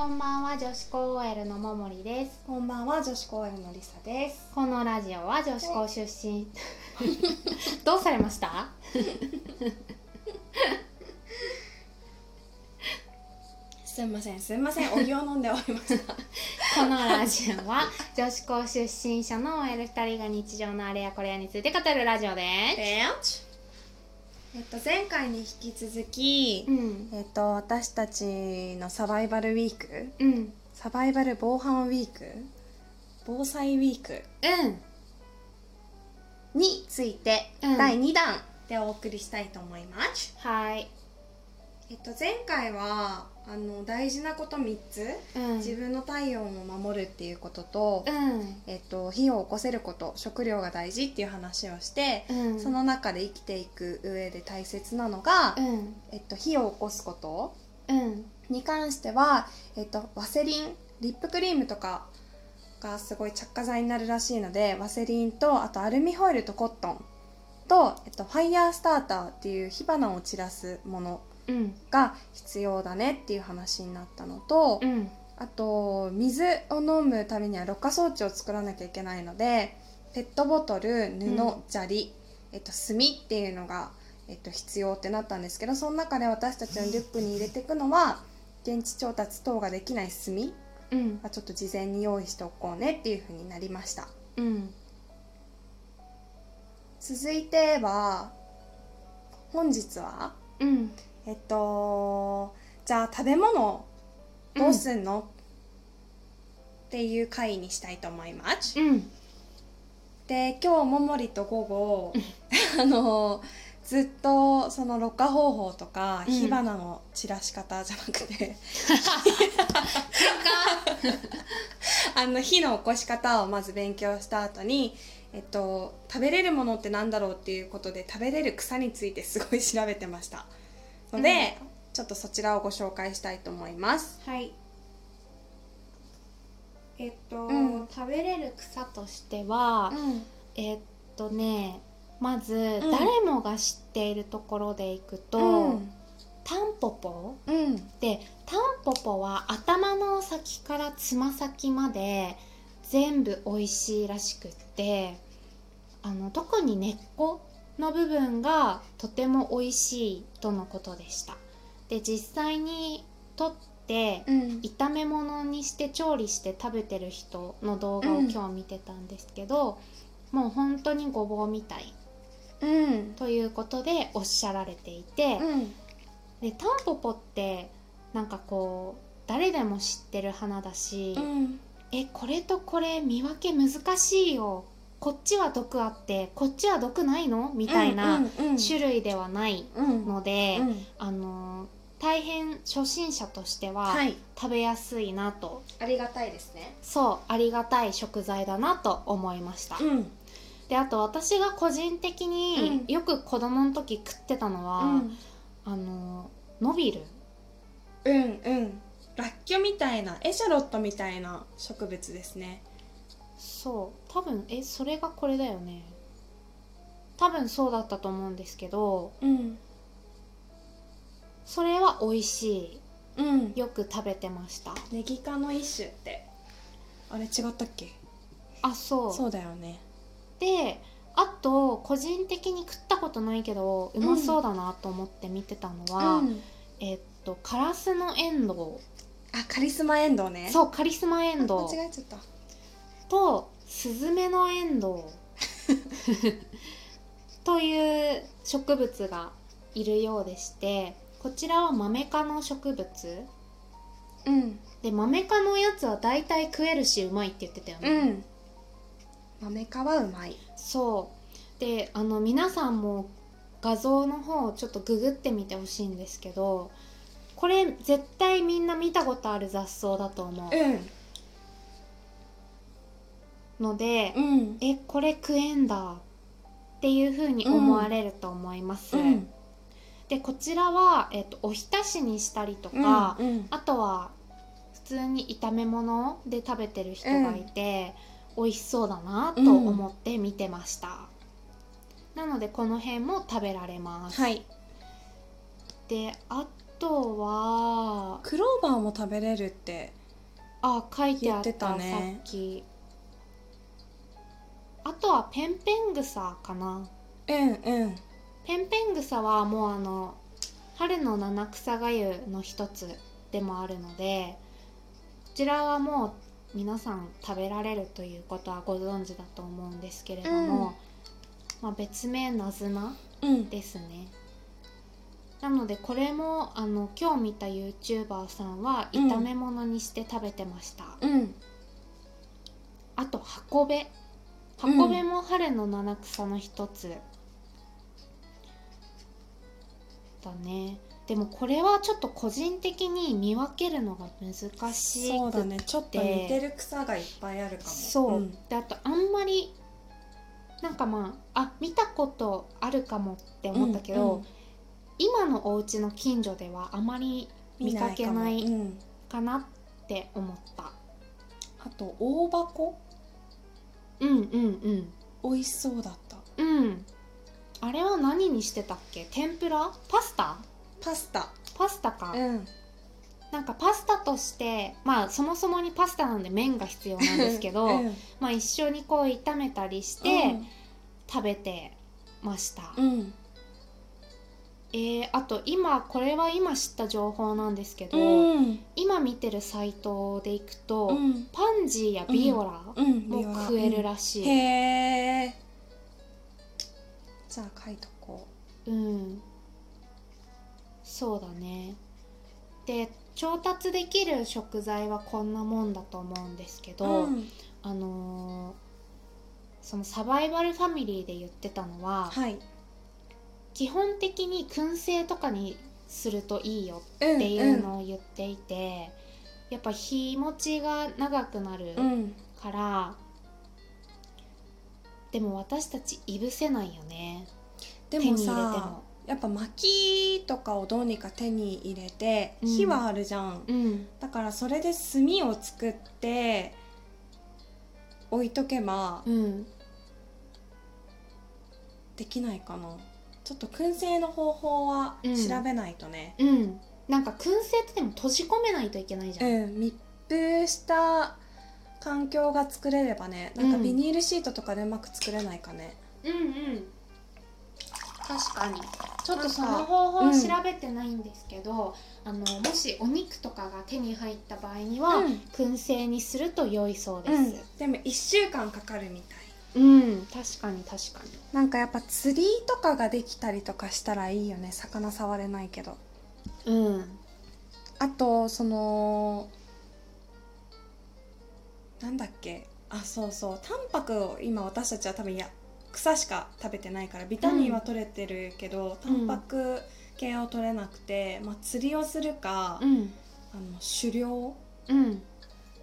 こんばんは女子高 OL のももりです。こんばんは女子高 OL のりさです。このラジオは女子高出身。どうされました？すみませんすみません。お湯を飲んでおりました。このラジオは女子高出身者の OL2 人が日常のあれやこれやについて語るラジオですえっと前回に引き続き、うん。えっと私たちのサバイバルウィークうん。うんサバイバル防犯ウィーク防災ウィークについて、うん。第2弾でお送りしたいと思います。はい。えっと前回はあの大事なこと3つ、うん。自分の体温を守るっていうことと、うん。えっと、火を起こせること食料が大事っていう話をして、うん。その中で生きていく上で大切なのが、うん。えっと、火を起こすことうん。に関しては、えっと、ワセリンリップクリームとかがすごい着火剤になるらしいのでワセリンとあとアルミホイルとコットンと、えっと、ファイヤースターターっていう火花を散らすものうんが必要だねっていう話になったのと、うん。あと水を飲むためにはろ過装置を作らなきゃいけないのでペットボトル布、うん。砂利、えっと、炭っていうのが、えっと、必要ってなったんですけどその中で私たちのリュックに入れていくのは現地調達等ができない炭うん。はちょっと事前に用意しておこうねっていうふうになりました。うん。続いては本日はうんえっとじゃあ食べ物どうすんの、っていう回にしたいと思います。うん。で今日ももりと午後 あのずっとそのろ過方法とかうん。火花の散らし方じゃなくて、あの火の起こし方をまず勉強した後にえっと食べれるものってなんだろうっていうことで食べれる草についてすごい調べてましたので、ちょっとそちらをご紹介したいと思います。はい。えっと、うん。食べれる草としては、うん。えっとねまず、ん。誰もが知っているところでいくと、うん。タンポポうん。でタンポポは頭の先からつま先まで全部美味しいらしくってあの特に根っこの部分がとても美味しいとのことでした。で実際に取ってうん。炒め物にして調理して食べてる人の動画を今日見てたんですけど、もう本当にごぼうみたいうん。ということでおっしゃられていて、うん。でタンポポってなんかこう誰でも知ってる花だし、うん。えこれとこれ見分け難しいよこっちは毒あってこっちは毒ないの？みたいなうんうんうん。種類ではないうん。ので、うん。あの大変初心者としてははい。食べやすいなと、ありがたいですね。そうありがたい食材だなと思いました、うん。であと私が個人的によく子供の時食ってたのは、うん。あのノビルうんうん。ラッキョみたいなエシャロットみたいな植物ですねそう多分えそれがこれだよね。多分そうだったと思うんですけどうん。それは美味しうん。いよく食べてました。ネギ科の一種って。あれ違ったっけ？あそう。そうだよね。であと個人的に食ったことないけどうまそうだなと思って見てたのは、うん。えっとカラスのエンドあカリスマエンドウね。ウそうカリスマエンドウ。間違えちゃったとスズメのエンドウ。という植物がいるようでしてこちらはマメ科の植物。うん。でマメ科のやつは大体食えるしうまいって言ってたよね、うん。豆皮うまい。そう。であの皆さんも画像の方をちょっとググってみてほしいんですけどこれ絶対みんな見たことある雑草だと思うので、うん。えこれ食えんだっていう風に思われると思います、うん。でこちらは、えっとおひたしにしたりとか、うんあとは普通に炒め物で食べてる人がいて、美味しそうだなと思って見てました、なのでこの辺も食べられます、はい。であとはクローバーも食べれるってあ書いてあったね。さっきあとはペンペングサかな。うんうん。ペンペングサはもうあの春の七草がゆの一つでもあるのでこちらはもう皆さん食べられるということはご存知だと思うんですけれども、うん。まあ、別名ナズナうん。ですね。なのでこれもあの今日見た YouTuber さんはうん炒め物にして食べてました、うん。あと箱べ箱べも春の七草の一つ、だね。でもこれはちょっと個人的に見分けるのが難しくて。そうだね。ちょっと似てる草がいっぱいあるかも。そう、ん。であとあんまりなんかまああ見たことあるかもって思ったけど、うんうん。今のお家の近所ではあまり見かけない見かなって思った。あと大箱？うんうん美味しそうだった。うん。うんあれは何にしてたっけ？天ぷら？パスタ？パスタ。パスタか、うん。なんかパスタとしてまあそもそもにパスタなんで麺が必要なんですけど、うん。まあ一緒にこう炒めたりして食べてました、うんうんえー、あと今これは今知った情報なんですけど、うん。今見てるサイトでいくと、うん。パンジーやビオラうん。も食えるらしい、へえじゃあ書いとこう。ん。そうだね。で調達できる食材はこんなもんだと思うんですけうど、ん。あのーそのサバイバルファミリーで言ってたのは、はい基本的に燻製とかにするといいよっっていうのを言っていて、やっぱ日持ちが長くなるうん。から、でも私たちいぶせないよね。でも手に入れてさも。やっぱ薪とかをどうにか手に入れてうん。火はあるじゃん、うん。だからそれで炭を作って置いとけばうん。できないかなちょっと燻製の方法はうん。調べないとね。うん。なんか燻製ってでも閉じ込めないといけないじゃん、うん、密封した環境が作れればね。なんかうんビニールシートとかでうまく作れないかね、うんうん。確かに。ちょっとその方法うん。調べてないんですけど、あのもしお肉とかが手に入った場合には、うん。燻製にすると良いそうです。うん。でも1週間かかるみたいうん、確かに確かなんかやっぱ釣りとかができたりとかしたらいいよね。魚触れないけど。にうん。あとそのなんだっけ？あそうそう。タンパクを今私たちは多分いや草しか食べてないからビタミンは取れてるけど、タンパク系を取れなくて、まあ、釣りをするか、うん。あの狩猟？うん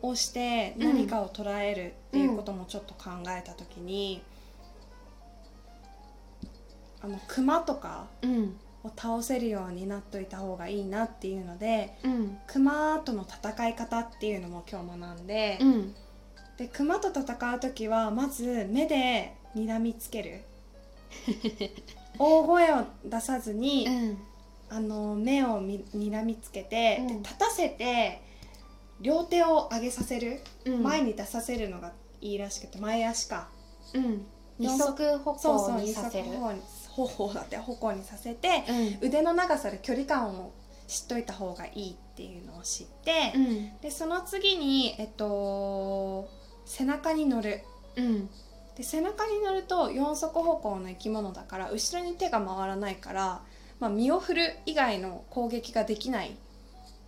をしてうん。何かを捉えるっていうこともちょっと考えた時に、あのクマとかうん。を倒せるようになっといた方がいいなっていうのでうん。クマとの戦い方っていうのも今日学んで、うん。でクマと戦う時はまず目で睨みつける。大声を出さずに、うん。あの目をみ睨みつけて、うん。で立たせて両手を上げさせる、うん。前に出させるのがいいらしくて前足か。うん。二足歩行に二させる。足歩行に歩行だって歩行にさせて、うん。腕の長さで距離感を知っといた方がいいっていうのを知って、うん。でその次にえっと背中に乗る。うん。で背中に乗ると四足歩行の生き物だから後ろに手が回らないから、まあ、身を振る以外の攻撃ができない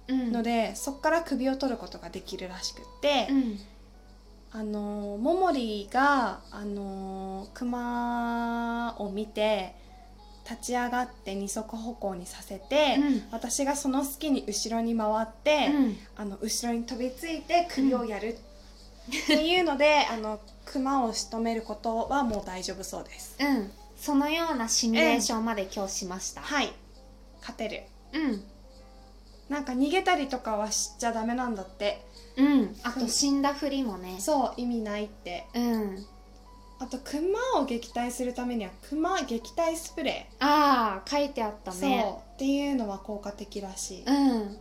うん。ので、そこから首を取ることができるらしくって、うん。あのモモリがあのクマを見て立ち上がって二足歩行にさせて、うん。私がその隙に後ろに回って、うん。あの後ろに飛びついて首をやるっていうので、あのクマを仕留めることはもう大丈夫そうです。うん。そのようなシミュレーションまで今日しました。はい。勝てる。うんなんか逃げたりとかはしちゃダメなんだって。うん。あと死んだふりもね。そう意味ないって。うん。あとクマを撃退するためにはクマ撃退スプレああ書いてあったー、ね。そうっていうのは効果的らしい、うん。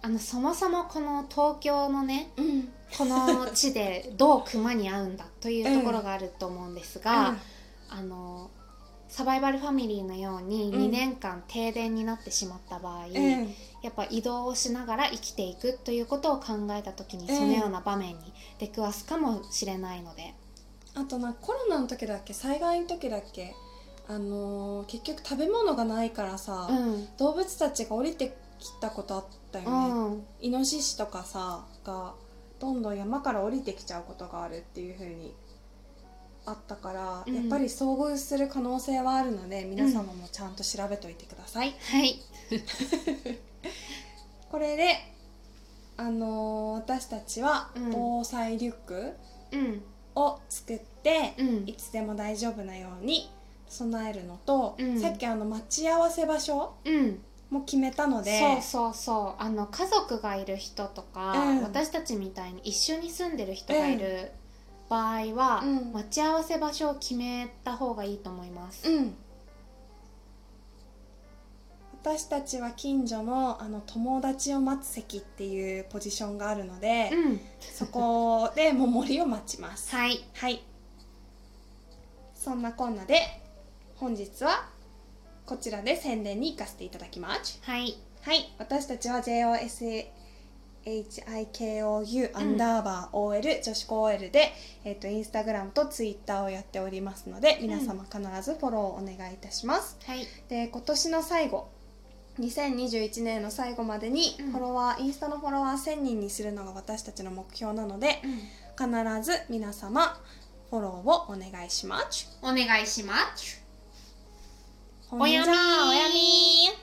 あのそもそもこの東京のねうん。この地でどう熊に会うんだというところがあると思うんですが、あのサバイバルファミリーのようにうん。2年間停電になってしまった場合、うんうんやっぱ移動をしながら生きていくということを考えた時にうんそのような場面に出くわすかもしれないので、あとなコロナの時だっけ災害の時だっけあのー結局食べ物がないからさ、うん。動物たちが降りてきたことあったようね、ん。イノシシとかさがどんどん山から降りてきちゃうことがあるっていう風にあったから、うん。やっぱり遭遇する可能性はあるので皆様もちゃんと調べといてください、はい。これであのー私たちはうん。防災リュックうん。を作って、うん。いつでも大丈夫なように備えるのと、うん。さっきあの待ち合わせ場所うん。も決めたのでそうそうそう。あの家族がいる人とか、うん。私たちみたいに一緒に住んでる人がいる場合は、うん。待ち合わせ場所を決めた方がいいと思います、うん。私たちは近所のあの友達を待つ席っていうポジションがあるので、うん。そこでももりを待ちます。はい。はい。そんなこんなで本日はこちらで宣伝に行かせていただきます。はい。はい。私たちは JOSHIKOU アンダーバー OL 女子高 OL で、えっとインスタグラムとツイッターをやっておりますので皆様必ずフォローお願いいたします、はい。で今年の最後2021年の最後までにうん。フォロワー、インスタのフォロワー1000人にするのが私たちの目標なので必ず皆様フォローをお願いします。お願いします。おやみー。おやみー